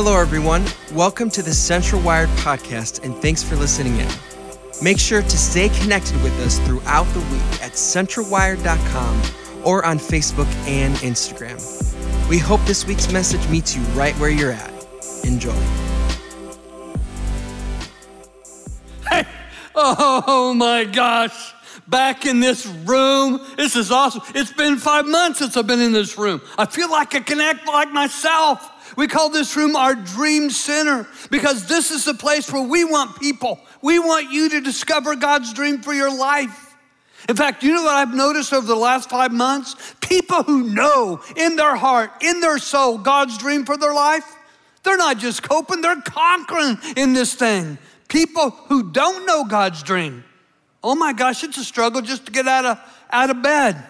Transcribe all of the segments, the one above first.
Hello, everyone. Welcome to the Central Wired podcast, and thanks for listening in. Make sure to stay connected with us throughout the week at centralwired.com or on Facebook and Instagram. We hope this week's message meets you right where you're at. Enjoy. Hey, oh my gosh, back in this room. This is awesome. It's been five months since I've been in this room. I feel like I can act like myself. We call this room our dream center because this is the place where we want people. We want you to discover God's dream for your life. In fact, you know what I've noticed over the last five months? People who know in their heart, in their soul, God's dream for their life, they're not just coping, they're conquering in this thing. People who don't know God's dream, oh my gosh, it's a struggle just to get out of, out of bed.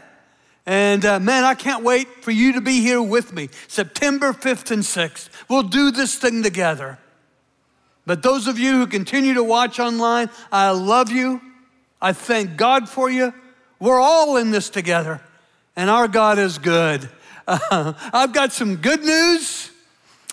And uh, man, I can't wait for you to be here with me. September 5th and 6th. We'll do this thing together. But those of you who continue to watch online, I love you. I thank God for you. We're all in this together, and our God is good. Uh, I've got some good news,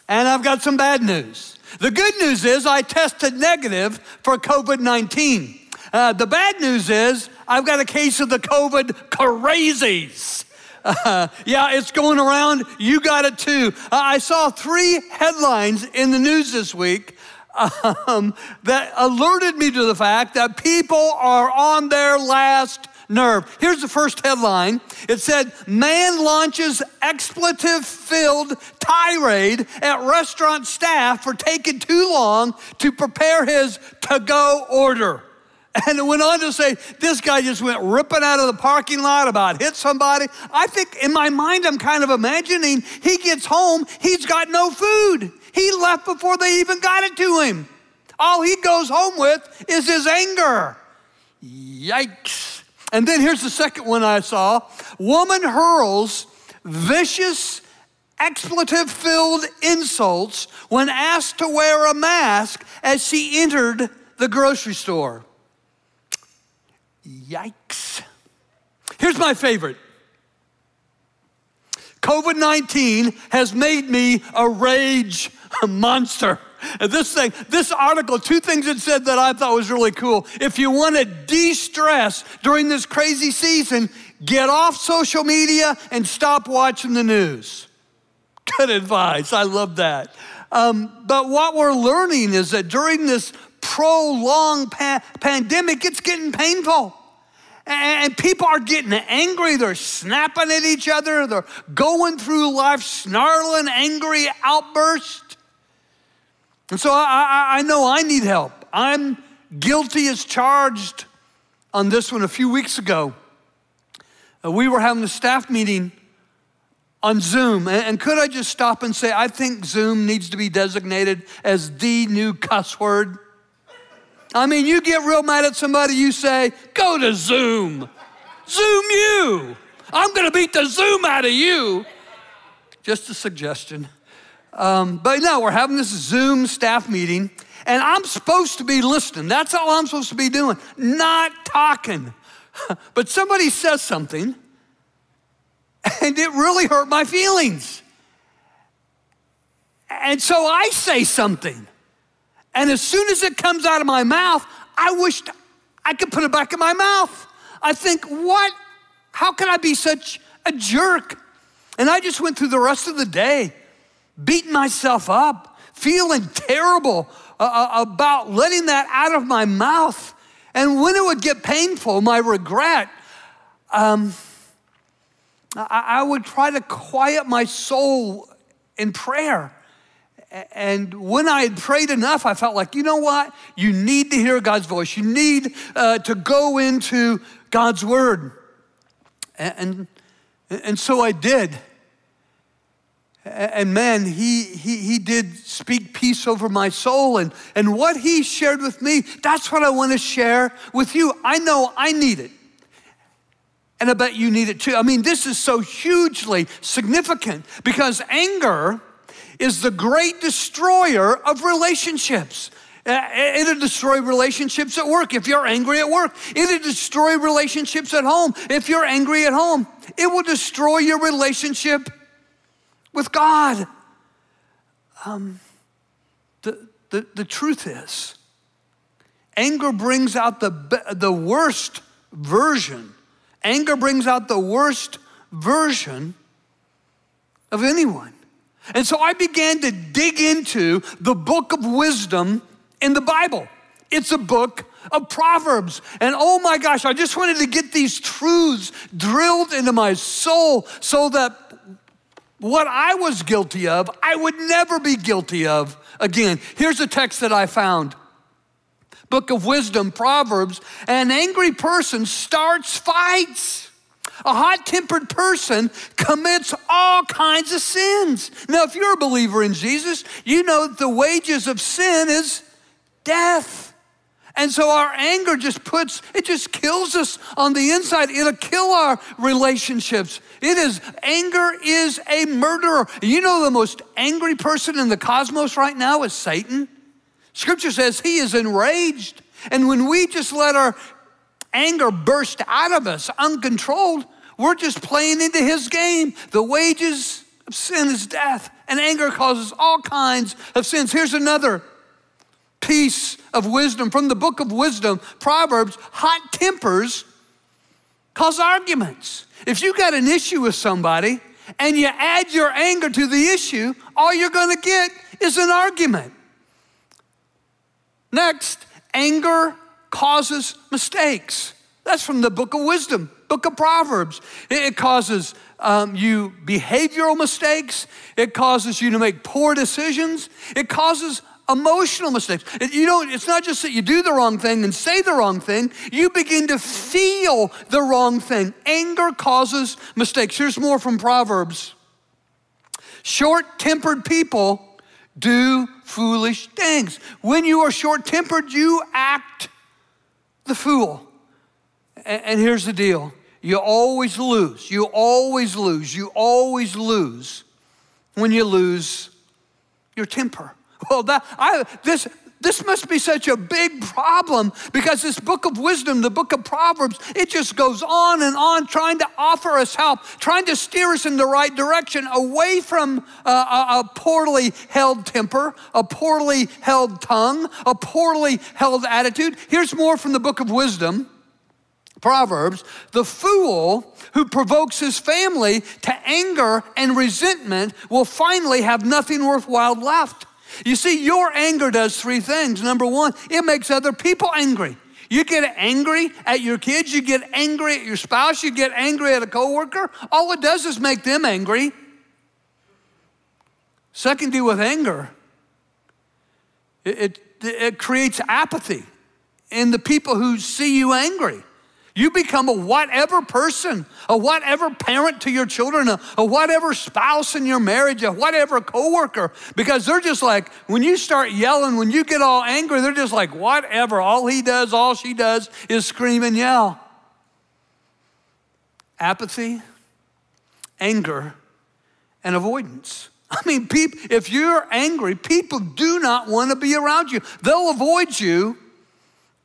and I've got some bad news. The good news is I tested negative for COVID 19. Uh, the bad news is I've got a case of the COVID crazies. Uh, yeah, it's going around. You got it too. Uh, I saw three headlines in the news this week um, that alerted me to the fact that people are on their last nerve. Here's the first headline it said, Man launches expletive filled tirade at restaurant staff for taking too long to prepare his to go order. And it went on to say, this guy just went ripping out of the parking lot about hit somebody. I think in my mind, I'm kind of imagining he gets home, he's got no food. He left before they even got it to him. All he goes home with is his anger. Yikes. And then here's the second one I saw woman hurls vicious, expletive filled insults when asked to wear a mask as she entered the grocery store. Yikes. Here's my favorite COVID 19 has made me a rage monster. This thing, this article, two things it said that I thought was really cool. If you want to de stress during this crazy season, get off social media and stop watching the news. Good advice. I love that. Um, but what we're learning is that during this prolonged pa- pandemic, it's getting painful. And people are getting angry. They're snapping at each other. They're going through life snarling, angry outbursts. And so I, I, I know I need help. I'm guilty as charged on this one a few weeks ago. Uh, we were having a staff meeting on Zoom. And, and could I just stop and say, I think Zoom needs to be designated as the new cuss word? I mean, you get real mad at somebody, you say, go to Zoom. Zoom you. I'm going to beat the Zoom out of you. Just a suggestion. Um, but no, we're having this Zoom staff meeting, and I'm supposed to be listening. That's all I'm supposed to be doing, not talking. but somebody says something, and it really hurt my feelings. And so I say something. And as soon as it comes out of my mouth, I wished I could put it back in my mouth. I think, what? How can I be such a jerk? And I just went through the rest of the day beating myself up, feeling terrible uh, uh, about letting that out of my mouth. And when it would get painful, my regret, um, I, I would try to quiet my soul in prayer. And when I had prayed enough, I felt like, you know what? You need to hear God's voice. You need uh, to go into God's word. And, and, and so I did. And man, he, he, he did speak peace over my soul. And, and what he shared with me, that's what I want to share with you. I know I need it. And I bet you need it too. I mean, this is so hugely significant because anger is the great destroyer of relationships. It'll destroy relationships at work if you're angry at work. It'll destroy relationships at home if you're angry at home. It will destroy your relationship with God. Um, the, the, the truth is, anger brings out the, the worst version. Anger brings out the worst version of anyone. And so I began to dig into the book of wisdom in the Bible. It's a book of Proverbs. And oh my gosh, I just wanted to get these truths drilled into my soul so that what I was guilty of, I would never be guilty of again. Here's a text that I found Book of Wisdom, Proverbs. An angry person starts fights. A hot tempered person commits all kinds of sins. Now, if you're a believer in Jesus, you know that the wages of sin is death. And so our anger just puts, it just kills us on the inside. It'll kill our relationships. It is, anger is a murderer. You know, the most angry person in the cosmos right now is Satan. Scripture says he is enraged. And when we just let our anger burst out of us uncontrolled, we're just playing into his game. The wages of sin is death, and anger causes all kinds of sins. Here's another piece of wisdom from the book of wisdom, Proverbs hot tempers cause arguments. If you got an issue with somebody and you add your anger to the issue, all you're going to get is an argument. Next, anger causes mistakes. That's from the book of wisdom, book of Proverbs. It causes um, you behavioral mistakes, it causes you to make poor decisions, it causes emotional mistakes. You don't, it's not just that you do the wrong thing and say the wrong thing, you begin to feel the wrong thing. Anger causes mistakes. Here's more from Proverbs Short tempered people do foolish things. When you are short tempered, you act the fool. And here's the deal you always lose. You always lose. You always lose when you lose your temper. Well, that, I, this, this must be such a big problem because this book of wisdom, the book of Proverbs, it just goes on and on trying to offer us help, trying to steer us in the right direction away from a, a poorly held temper, a poorly held tongue, a poorly held attitude. Here's more from the book of wisdom. Proverbs, the fool who provokes his family to anger and resentment will finally have nothing worthwhile left. You see, your anger does three things. Number one, it makes other people angry. You get angry at your kids, you get angry at your spouse, you get angry at a coworker. All it does is make them angry. Second deal with anger, it, it, it creates apathy in the people who see you angry. You become a whatever person, a whatever parent to your children, a, a, whatever spouse in your marriage, a whatever coworker, because they're just like, when you start yelling, when you get all angry, they're just like, whatever. All he does, all she does is scream and yell. Apathy, anger, and avoidance. I mean, people, if you're angry, people do not want to be around you. They'll avoid you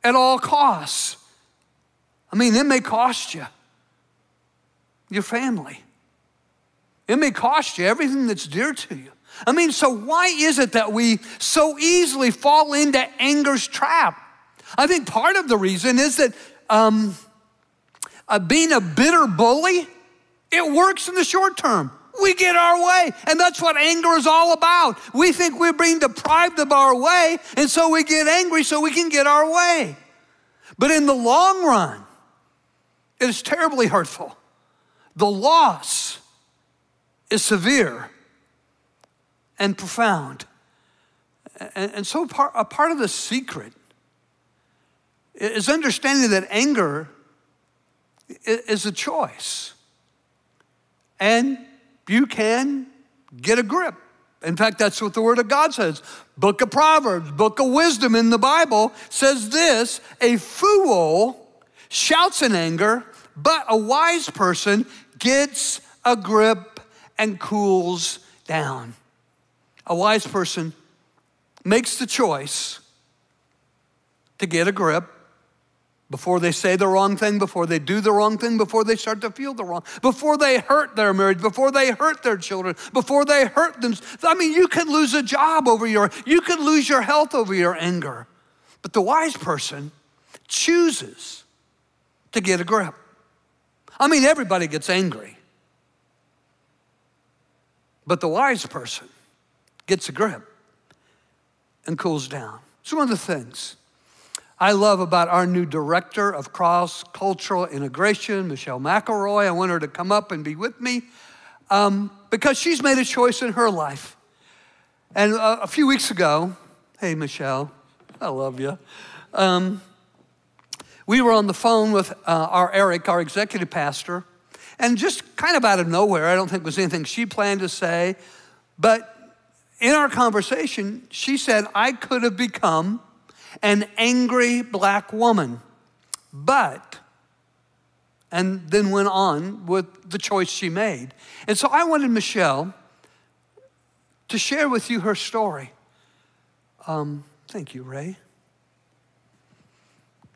at all costs. I mean, it may cost you your family. It may cost you everything that's dear to you. I mean, so why is it that we so easily fall into anger's trap? I think part of the reason is that um, uh, being a bitter bully, it works in the short term. We get our way, and that's what anger is all about. We think we're being deprived of our way, and so we get angry so we can get our way. But in the long run, is terribly hurtful. The loss is severe and profound. And, so, a part of the secret is understanding that anger is a choice. And you can get a grip. In fact, that's what the Word of God says. Book of Proverbs, book of wisdom in the Bible says this a fool shouts in anger, but a wise person gets a grip and cools down. A wise person makes the choice to get a grip, before they say the wrong thing, before they do the wrong thing, before they start to feel the wrong, before they hurt their marriage, before they hurt their children, before they hurt them. I mean, you could lose a job over your, you could lose your health over your anger. But the wise person chooses to get a grip. I mean, everybody gets angry. But the wise person gets a grip and cools down. It's one of the things I love about our new director of cross cultural integration, Michelle McElroy. I want her to come up and be with me um, because she's made a choice in her life. And uh, a few weeks ago, hey, Michelle, I love you. Um, we were on the phone with uh, our Eric, our executive pastor, and just kind of out of nowhere, I don't think it was anything she planned to say, but in our conversation, she said, I could have become an angry black woman. But, and then went on with the choice she made. And so I wanted Michelle to share with you her story. Um, thank you, Ray.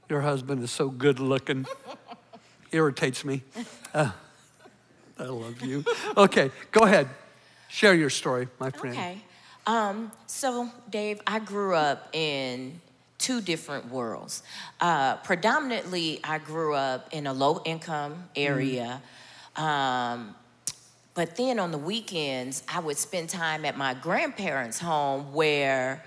Your husband is so good looking, irritates me. Uh, I love you. Okay, go ahead. Share your story, my friend. Okay. Um, so, Dave, I grew up in two different worlds. Uh, predominantly, I grew up in a low income area. Mm. Um, but then on the weekends, I would spend time at my grandparents' home where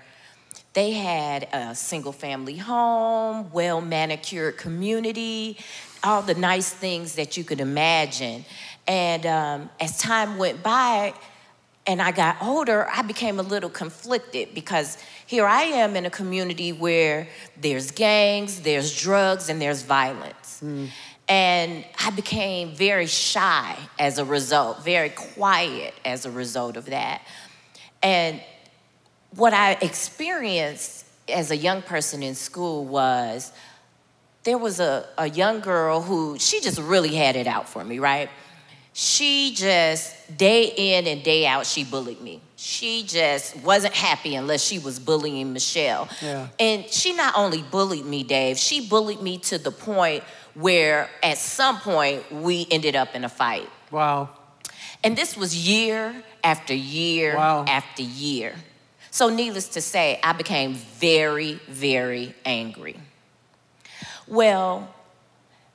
they had a single family home, well manicured community, all the nice things that you could imagine. And um, as time went by, and I got older, I became a little conflicted because here I am in a community where there's gangs, there's drugs, and there's violence. Mm. And I became very shy as a result, very quiet as a result of that. And what I experienced as a young person in school was there was a, a young girl who she just really had it out for me, right? she just day in and day out she bullied me she just wasn't happy unless she was bullying michelle yeah. and she not only bullied me dave she bullied me to the point where at some point we ended up in a fight wow and this was year after year wow. after year so needless to say i became very very angry well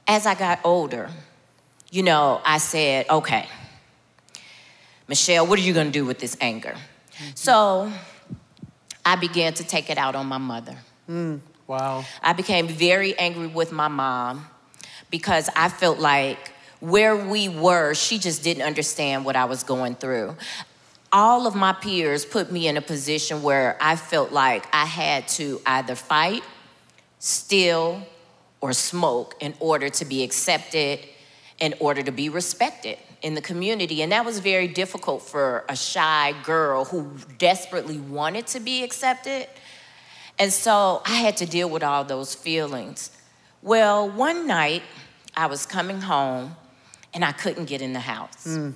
as i got older you know, I said, okay, Michelle, what are you going to do with this anger? Mm-hmm. So I began to take it out on my mother. Mm, wow. I became very angry with my mom because I felt like where we were, she just didn't understand what I was going through. All of my peers put me in a position where I felt like I had to either fight, steal, or smoke in order to be accepted in order to be respected in the community. And that was very difficult for a shy girl who desperately wanted to be accepted. And so I had to deal with all those feelings. Well, one night I was coming home and I couldn't get in the house. Mm.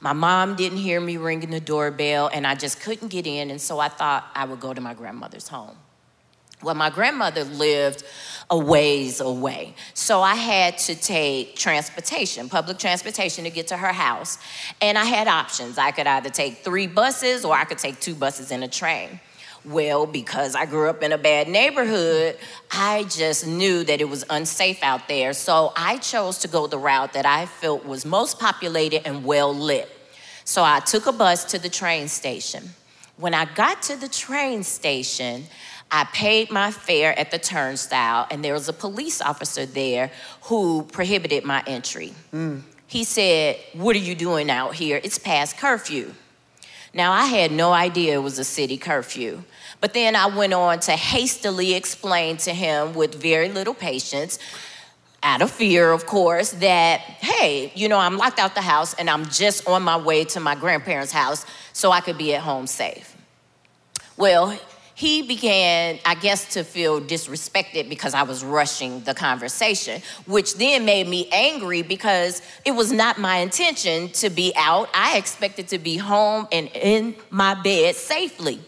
My mom didn't hear me ringing the doorbell and I just couldn't get in. And so I thought I would go to my grandmother's home. Well, my grandmother lived a ways away. So I had to take transportation, public transportation to get to her house. And I had options. I could either take three buses or I could take two buses and a train. Well, because I grew up in a bad neighborhood, I just knew that it was unsafe out there. So I chose to go the route that I felt was most populated and well lit. So I took a bus to the train station. When I got to the train station, I paid my fare at the turnstile, and there was a police officer there who prohibited my entry. Mm. He said, What are you doing out here? It's past curfew. Now, I had no idea it was a city curfew. But then I went on to hastily explain to him with very little patience, out of fear, of course, that, hey, you know, I'm locked out the house and I'm just on my way to my grandparents' house so I could be at home safe. Well, he began, I guess, to feel disrespected because I was rushing the conversation, which then made me angry because it was not my intention to be out. I expected to be home and in my bed safely.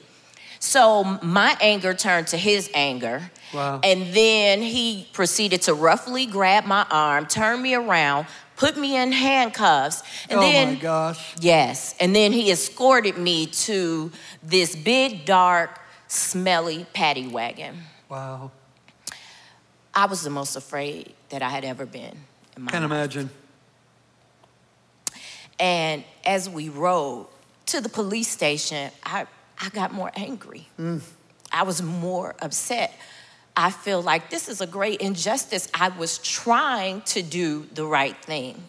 So my anger turned to his anger. Wow. And then he proceeded to roughly grab my arm, turn me around, put me in handcuffs, and oh then my gosh. Yes. And then he escorted me to this big, dark, smelly paddy wagon. Wow. I was the most afraid that I had ever been in my Can't life. imagine. And as we rode to the police station, I, I got more angry. Mm. I was more upset. I feel like this is a great injustice. I was trying to do the right thing.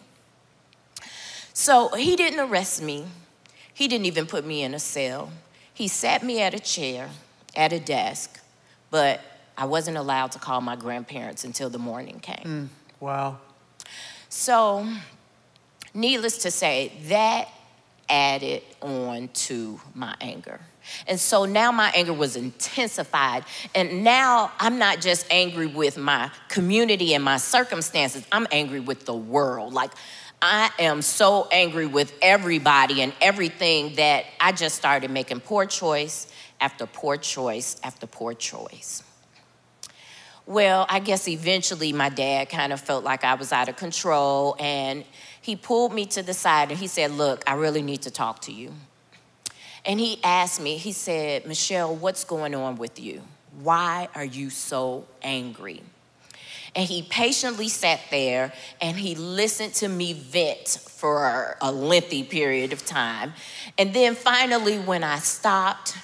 So he didn't arrest me. He didn't even put me in a cell. He sat me at a chair, at a desk, but I wasn't allowed to call my grandparents until the morning came. Mm, wow. So, needless to say, that added on to my anger. And so now my anger was intensified. And now I'm not just angry with my community and my circumstances, I'm angry with the world. Like, I am so angry with everybody and everything that I just started making poor choice after poor choice after poor choice. Well, I guess eventually my dad kind of felt like I was out of control and he pulled me to the side and he said, Look, I really need to talk to you. And he asked me, he said, Michelle, what's going on with you? Why are you so angry? And he patiently sat there and he listened to me vent for a lengthy period of time. And then finally, when I stopped,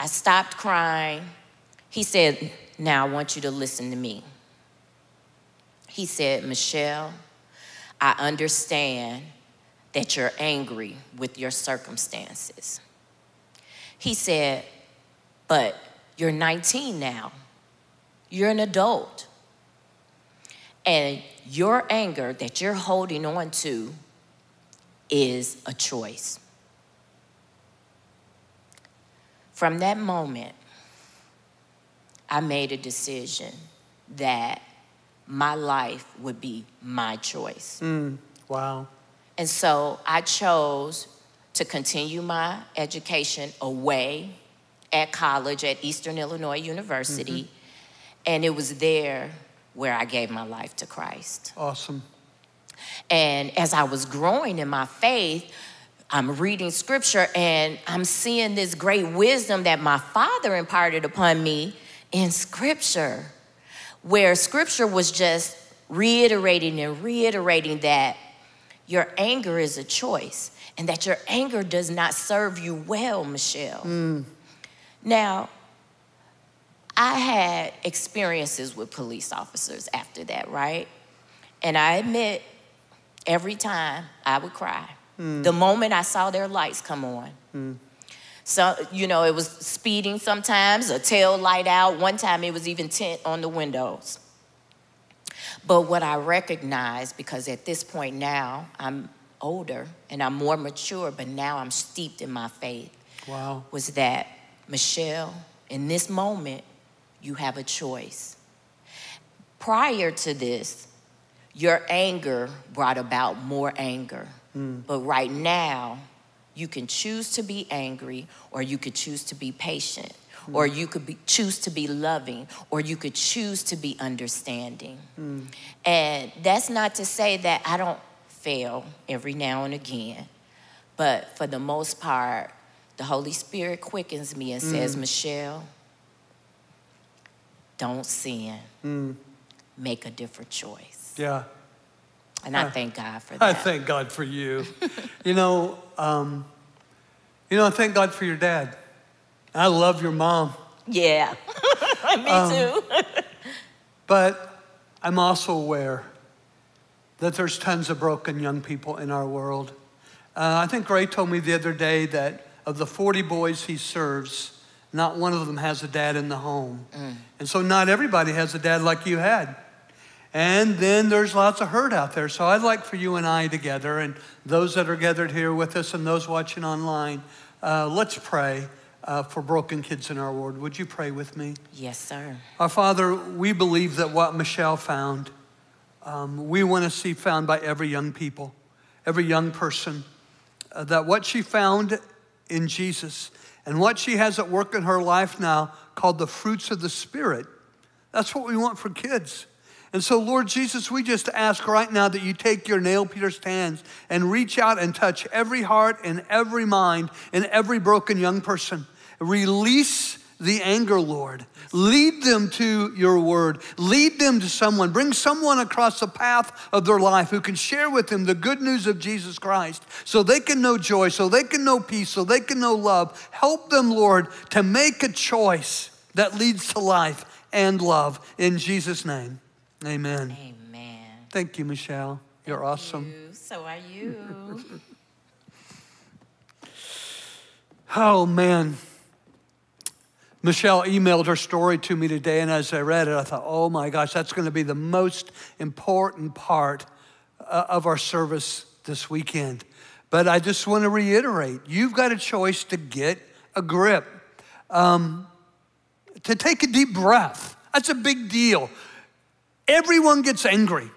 I stopped crying. He said, Now I want you to listen to me. He said, Michelle, I understand that you're angry with your circumstances. He said, But you're 19 now, you're an adult. And your anger that you're holding on to is a choice. From that moment, I made a decision that my life would be my choice. Mm, wow. And so I chose to continue my education away at college at Eastern Illinois University. Mm-hmm. And it was there where I gave my life to Christ. Awesome. And as I was growing in my faith, I'm reading scripture and I'm seeing this great wisdom that my father imparted upon me in scripture, where scripture was just reiterating and reiterating that your anger is a choice and that your anger does not serve you well, Michelle. Now, I had experiences with police officers after that, right? And I admit, every time I would cry. Mm. The moment I saw their lights come on. Mm. So, you know, it was speeding sometimes, a tail light out. One time it was even tint on the windows. But what I recognized, because at this point now I'm older and I'm more mature, but now I'm steeped in my faith, Wow. was that, Michelle, in this moment, you have a choice. Prior to this, your anger brought about more anger. Mm. But right now, you can choose to be angry, or you could choose to be patient, mm. or you could be, choose to be loving, or you could choose to be understanding. Mm. And that's not to say that I don't fail every now and again, but for the most part, the Holy Spirit quickens me and says, Michelle, don't sin. Make a different choice. Yeah. And I thank God for that. I thank God for you. you know, um, you know, I thank God for your dad. I love your mom, Yeah. me Um, too. but I'm also aware that there's tons of broken young people in our world. Uh, I think Ray told me the other day that of the 40 boys he serves, not one of them has a dad in the home. And so not everybody has a dad like you had. And then there's lots of hurt out there. So I'd like for you and I together, and those that are gathered here with us and those watching online, uh, let's pray uh, for broken kids in our world. Would you pray with me? yes, sir. Our Father, we believe that what Michelle found, um, we want to see found by every young people, every young person, uh, that what she found in Jesus and what she has at work in her life now called the fruits of the Spirit. That's what we want for kids. And so, Lord Jesus, we just ask right now that you take your nail pierced hands and reach out and touch every heart and every mind and every broken young person. Release the anger, Lord. Lead them to your word. Lead them to someone. Bring someone across the path of their life who can share with them the good news of Jesus Christ so they can know joy, so they can know peace, so they can know love. Help them, Lord, to make a choice that leads to life and love. In Jesus' name, amen. Amen. Thank you, Michelle. You're awesome. you. So are you. Oh, man. Michelle emailed her story to me today, and as I read it, I thought, oh my gosh, that's going to be the most important part uh, of our service this weekend. But I just want to reiterate you've got a choice to get a grip, um, to take a deep breath. That's a big deal. Everyone gets angry.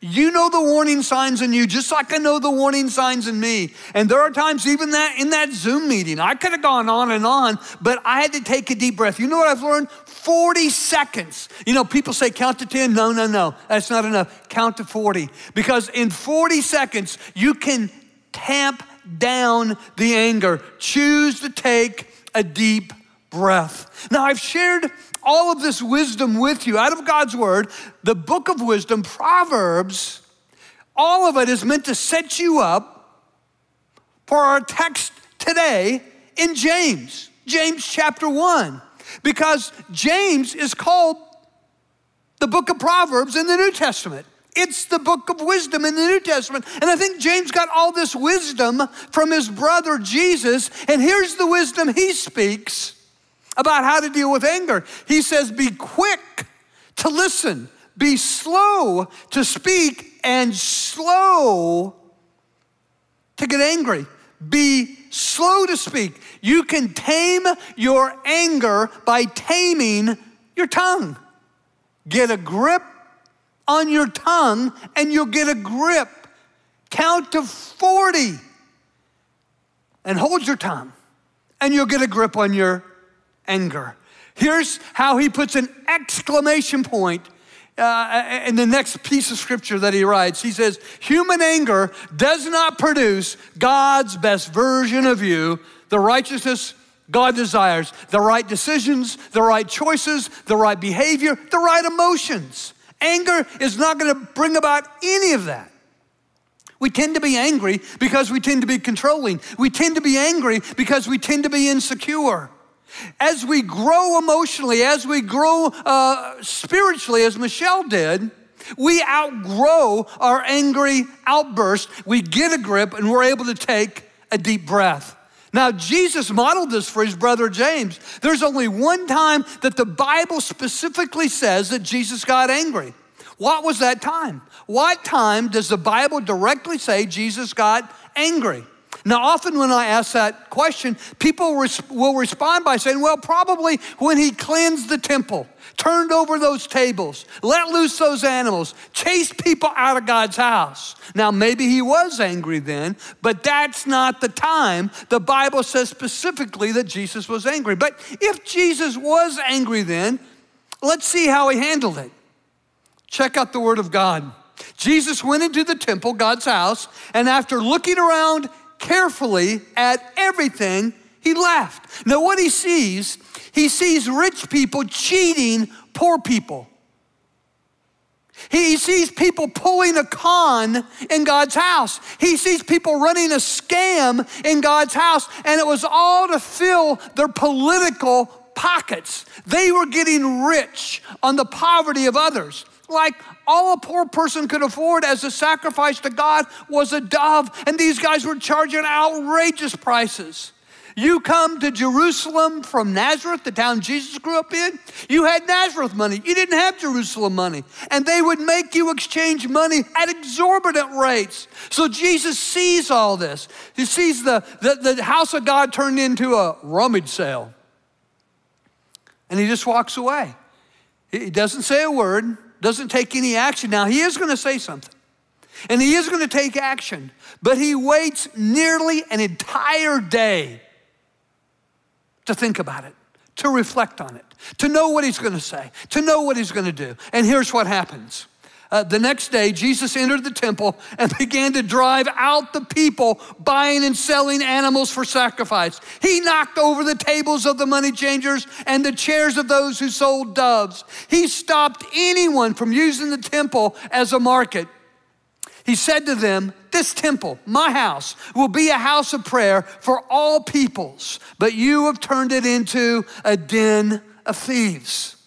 You know the warning signs in you, just like I know the warning signs in me. And there are times, even that in that Zoom meeting, I could have gone on and on, but I had to take a deep breath. You know what I've learned? 40 seconds. You know, people say count to 10. No, no, no. That's not enough. Count to 40. Because in 40 seconds, you can tamp down the anger. Choose to take a deep breath. Now, I've shared all of this wisdom with you out of God's word, the book of wisdom, Proverbs, all of it is meant to set you up for our text today in James, James chapter 1, because James is called the book of Proverbs in the New Testament. It's the book of wisdom in the New Testament. And I think James got all this wisdom from his brother Jesus. And here's the wisdom he speaks about how to deal with anger. He says, Be quick to listen, be slow to speak, and slow to get angry. Be slow to speak. You can tame your anger by taming your tongue. Get a grip on your tongue, and you'll get a grip. Count to 40 and hold your tongue, and you'll get a grip on your anger. Here's how he puts an exclamation point uh, in the next piece of scripture that he writes. He says, Human anger does not produce God's best version of you, the righteousness God desires, the right decisions, the right choices, the right behavior, the right emotions. Anger is not going to bring about any of that. We tend to be angry because we tend to be controlling. We tend to be angry because we tend to be insecure. As we grow emotionally, as we grow uh, spiritually, as Michelle did, we outgrow our angry outburst. We get a grip and we're able to take a deep breath. Now, Jesus modeled this for his brother James. There's only one time that the Bible specifically says that Jesus got angry. What was that time? What time does the Bible directly say Jesus got angry? Now, often when I ask that question, people res- will respond by saying, well, probably when he cleansed the temple, turned over those tables, let loose those animals, chased people out of God's house. Now, maybe he was angry then, but that's not the time. The Bible says specifically that Jesus was angry. But if Jesus was angry then, let's see how he handled it. Check out the Word of God. Jesus went into the temple, God's house, and after looking around carefully at everything, he left. Now, what he sees, he sees rich people cheating poor people. He sees people pulling a con in God's house. He sees people running a scam in God's house, and it was all to fill their political pockets. They were getting rich on the poverty of others like all a poor person could afford as a sacrifice to God was a dove, and these guys were charging outrageous prices. You come to Jerusalem from Nazareth, the town Jesus grew up in, you had Nazareth money. You didn't have Jerusalem money. And they would make you exchange money at exorbitant rates. So Jesus sees all this. He sees the, the, the house of God turned into a rummage sale. And he just walks away. He doesn't say a word doesn't take any action. Now, he is going to say something, and he is going to take action, but he waits nearly an entire day to think about it, to reflect on it, to know what he's going to say, to know what he's going to do. And here's what happens. Uh, the next day, Jesus entered the temple and began to drive out the people buying and selling animals for sacrifice. He knocked over the tables of the money changers and the chairs of those who sold doves. He stopped anyone from using the temple as a market. He said to them, This temple, my house, will be a house of prayer for all peoples, but you have turned it into a den of thieves.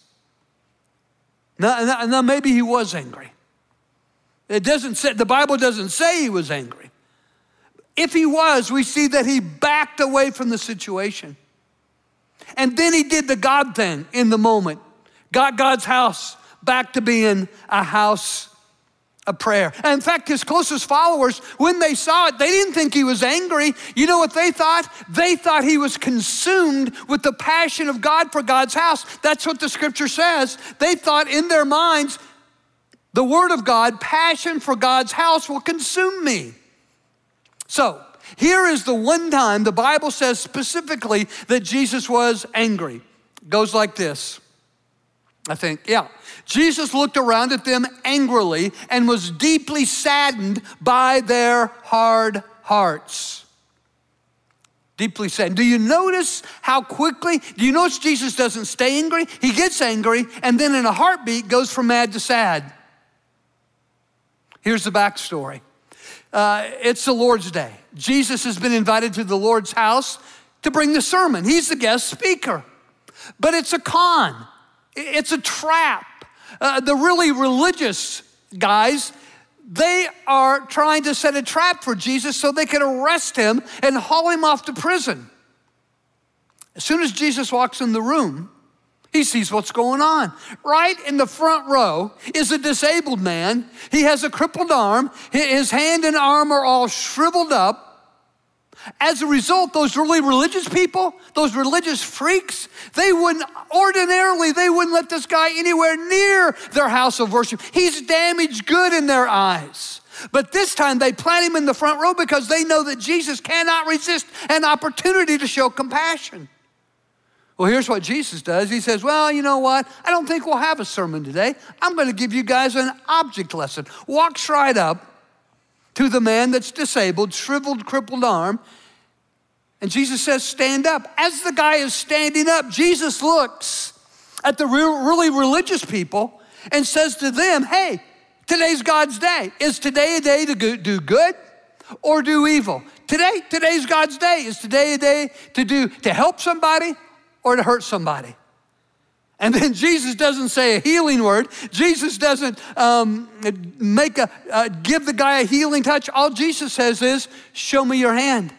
Now, now, maybe he was angry. It doesn't say, the Bible doesn't say he was angry. If he was, we see that he backed away from the situation. And then he did the God thing in the moment, got God's house back to being a house a prayer. And in fact, his closest followers, when they saw it, they didn't think he was angry. You know what they thought? They thought he was consumed with the passion of God for God's house. That's what the scripture says. They thought in their minds, the word of God, passion for God's house will consume me. So, here is the one time the Bible says specifically that Jesus was angry. It goes like this. I think, yeah. Jesus looked around at them angrily and was deeply saddened by their hard hearts. Deeply saddened. Do you notice how quickly? Do you notice Jesus doesn't stay angry? He gets angry and then in a heartbeat goes from mad to sad. Here's the backstory uh, it's the Lord's Day. Jesus has been invited to the Lord's house to bring the sermon, he's the guest speaker. But it's a con, it's a trap. Uh, the really religious guys, they are trying to set a trap for Jesus so they can arrest him and haul him off to prison. As soon as Jesus walks in the room, he sees what's going on. Right in the front row is a disabled man. He has a crippled arm. His hand and arm are all shriveled up. As a result, those really religious people, those religious freaks, they wouldn't, ordinarily, they wouldn't let this guy anywhere near their house of worship. He's damaged good in their eyes. But this time they plant him in the front row because they know that Jesus cannot resist an opportunity to show compassion. Well, here's what Jesus does. He says, Well, you know what? I don't think we'll have a sermon today. I'm going to give you guys an object lesson. Walks right up to the man that's disabled, shriveled, crippled arm. And Jesus says, Stand up. As the guy is standing up, Jesus looks at the really religious people and says to them, Hey, today's God's day. Is today a day to do good or do evil? Today, today's God's day. Is today a day to do to help somebody or to hurt somebody? And then Jesus doesn't say a healing word. Jesus doesn't um, make a uh, give the guy a healing touch. All Jesus says is, "Show me your hand."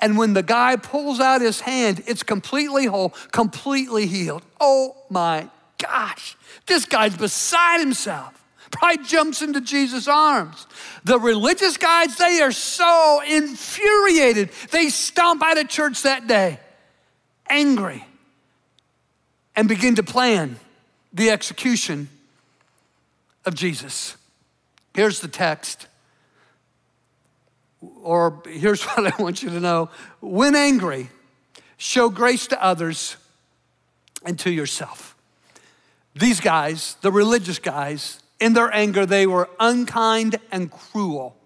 And when the guy pulls out his hand, it's completely whole, completely healed. Oh my gosh, this guy's beside himself. Probably jumps into Jesus' arms. The religious guys, they are so infuriated. They stomp out of church that day, angry and begin to plan the execution of Jesus. Here's the text. Or here's what I want you to know when angry, show grace to others and to yourself. These guys, the religious guys, in their anger, they were unkind and cruel.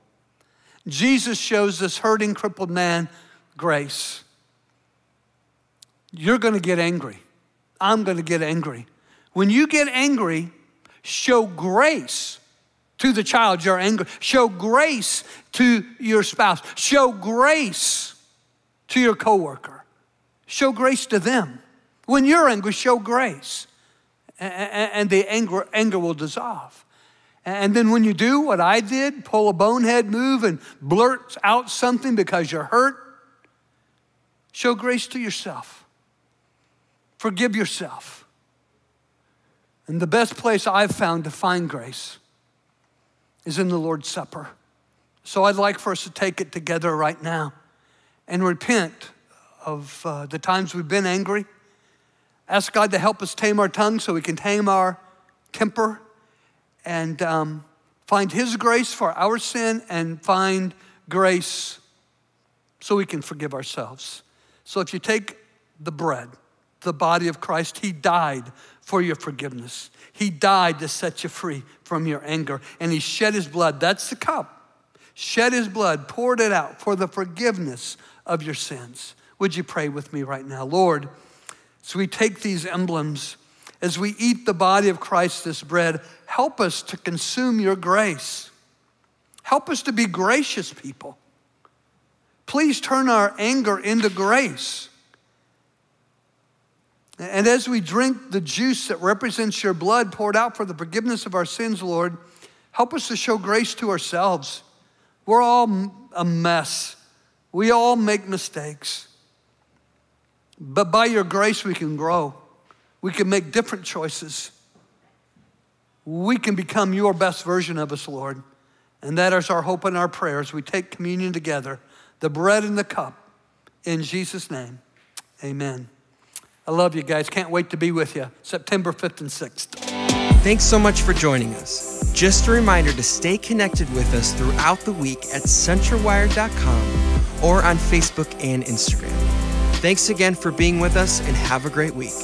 Jesus shows this hurting, crippled man grace. You're to get angry. I'm going to get angry. When you get angry, show grace to the child you're angry. Show grace to your spouse. Show grace to your coworker. Show grace to them. When you're angry, show grace. And the anger, anger will dissolve. And then when you do what I did, pull a bonehead move and blurt out something because you're hurt, show grace to yourself. Forgive yourself. And the best place I've found to find grace is in the Lord's Supper. So I'd like for us to take it together right now and repent of uh, the times we've been angry. Ask God to help us tame our tongue so we can tame our temper and um, find His grace for our sin and find grace so we can forgive ourselves. So if you take the bread, the body of Christ. He died for your forgiveness. He died to set you free from your anger, and He shed His blood. That's the cup. Shed His blood, poured it out for the forgiveness of your sins. Would you pray with me right now? Lord, as we take these emblems, as we eat the body of Christ, this bread, help us to consume your grace. Help us to be gracious people. Please turn our anger into grace. And as we drink the juice that represents your blood poured out for the forgiveness of our sins, Lord, help us to show grace to ourselves. We're all a mess, we all make mistakes. But by your grace, we can grow. We can make different choices. We can become your best version of us, Lord. And that is our hope and our prayers. We take communion together, the bread and the cup. In Jesus' name, amen. I love you guys. Can't wait to be with you September 5th and 6th. Thanks so much for joining us. Just a reminder to stay connected with us throughout the week at centralwired.com or on Facebook and Instagram. Thanks again for being with us and have a great week.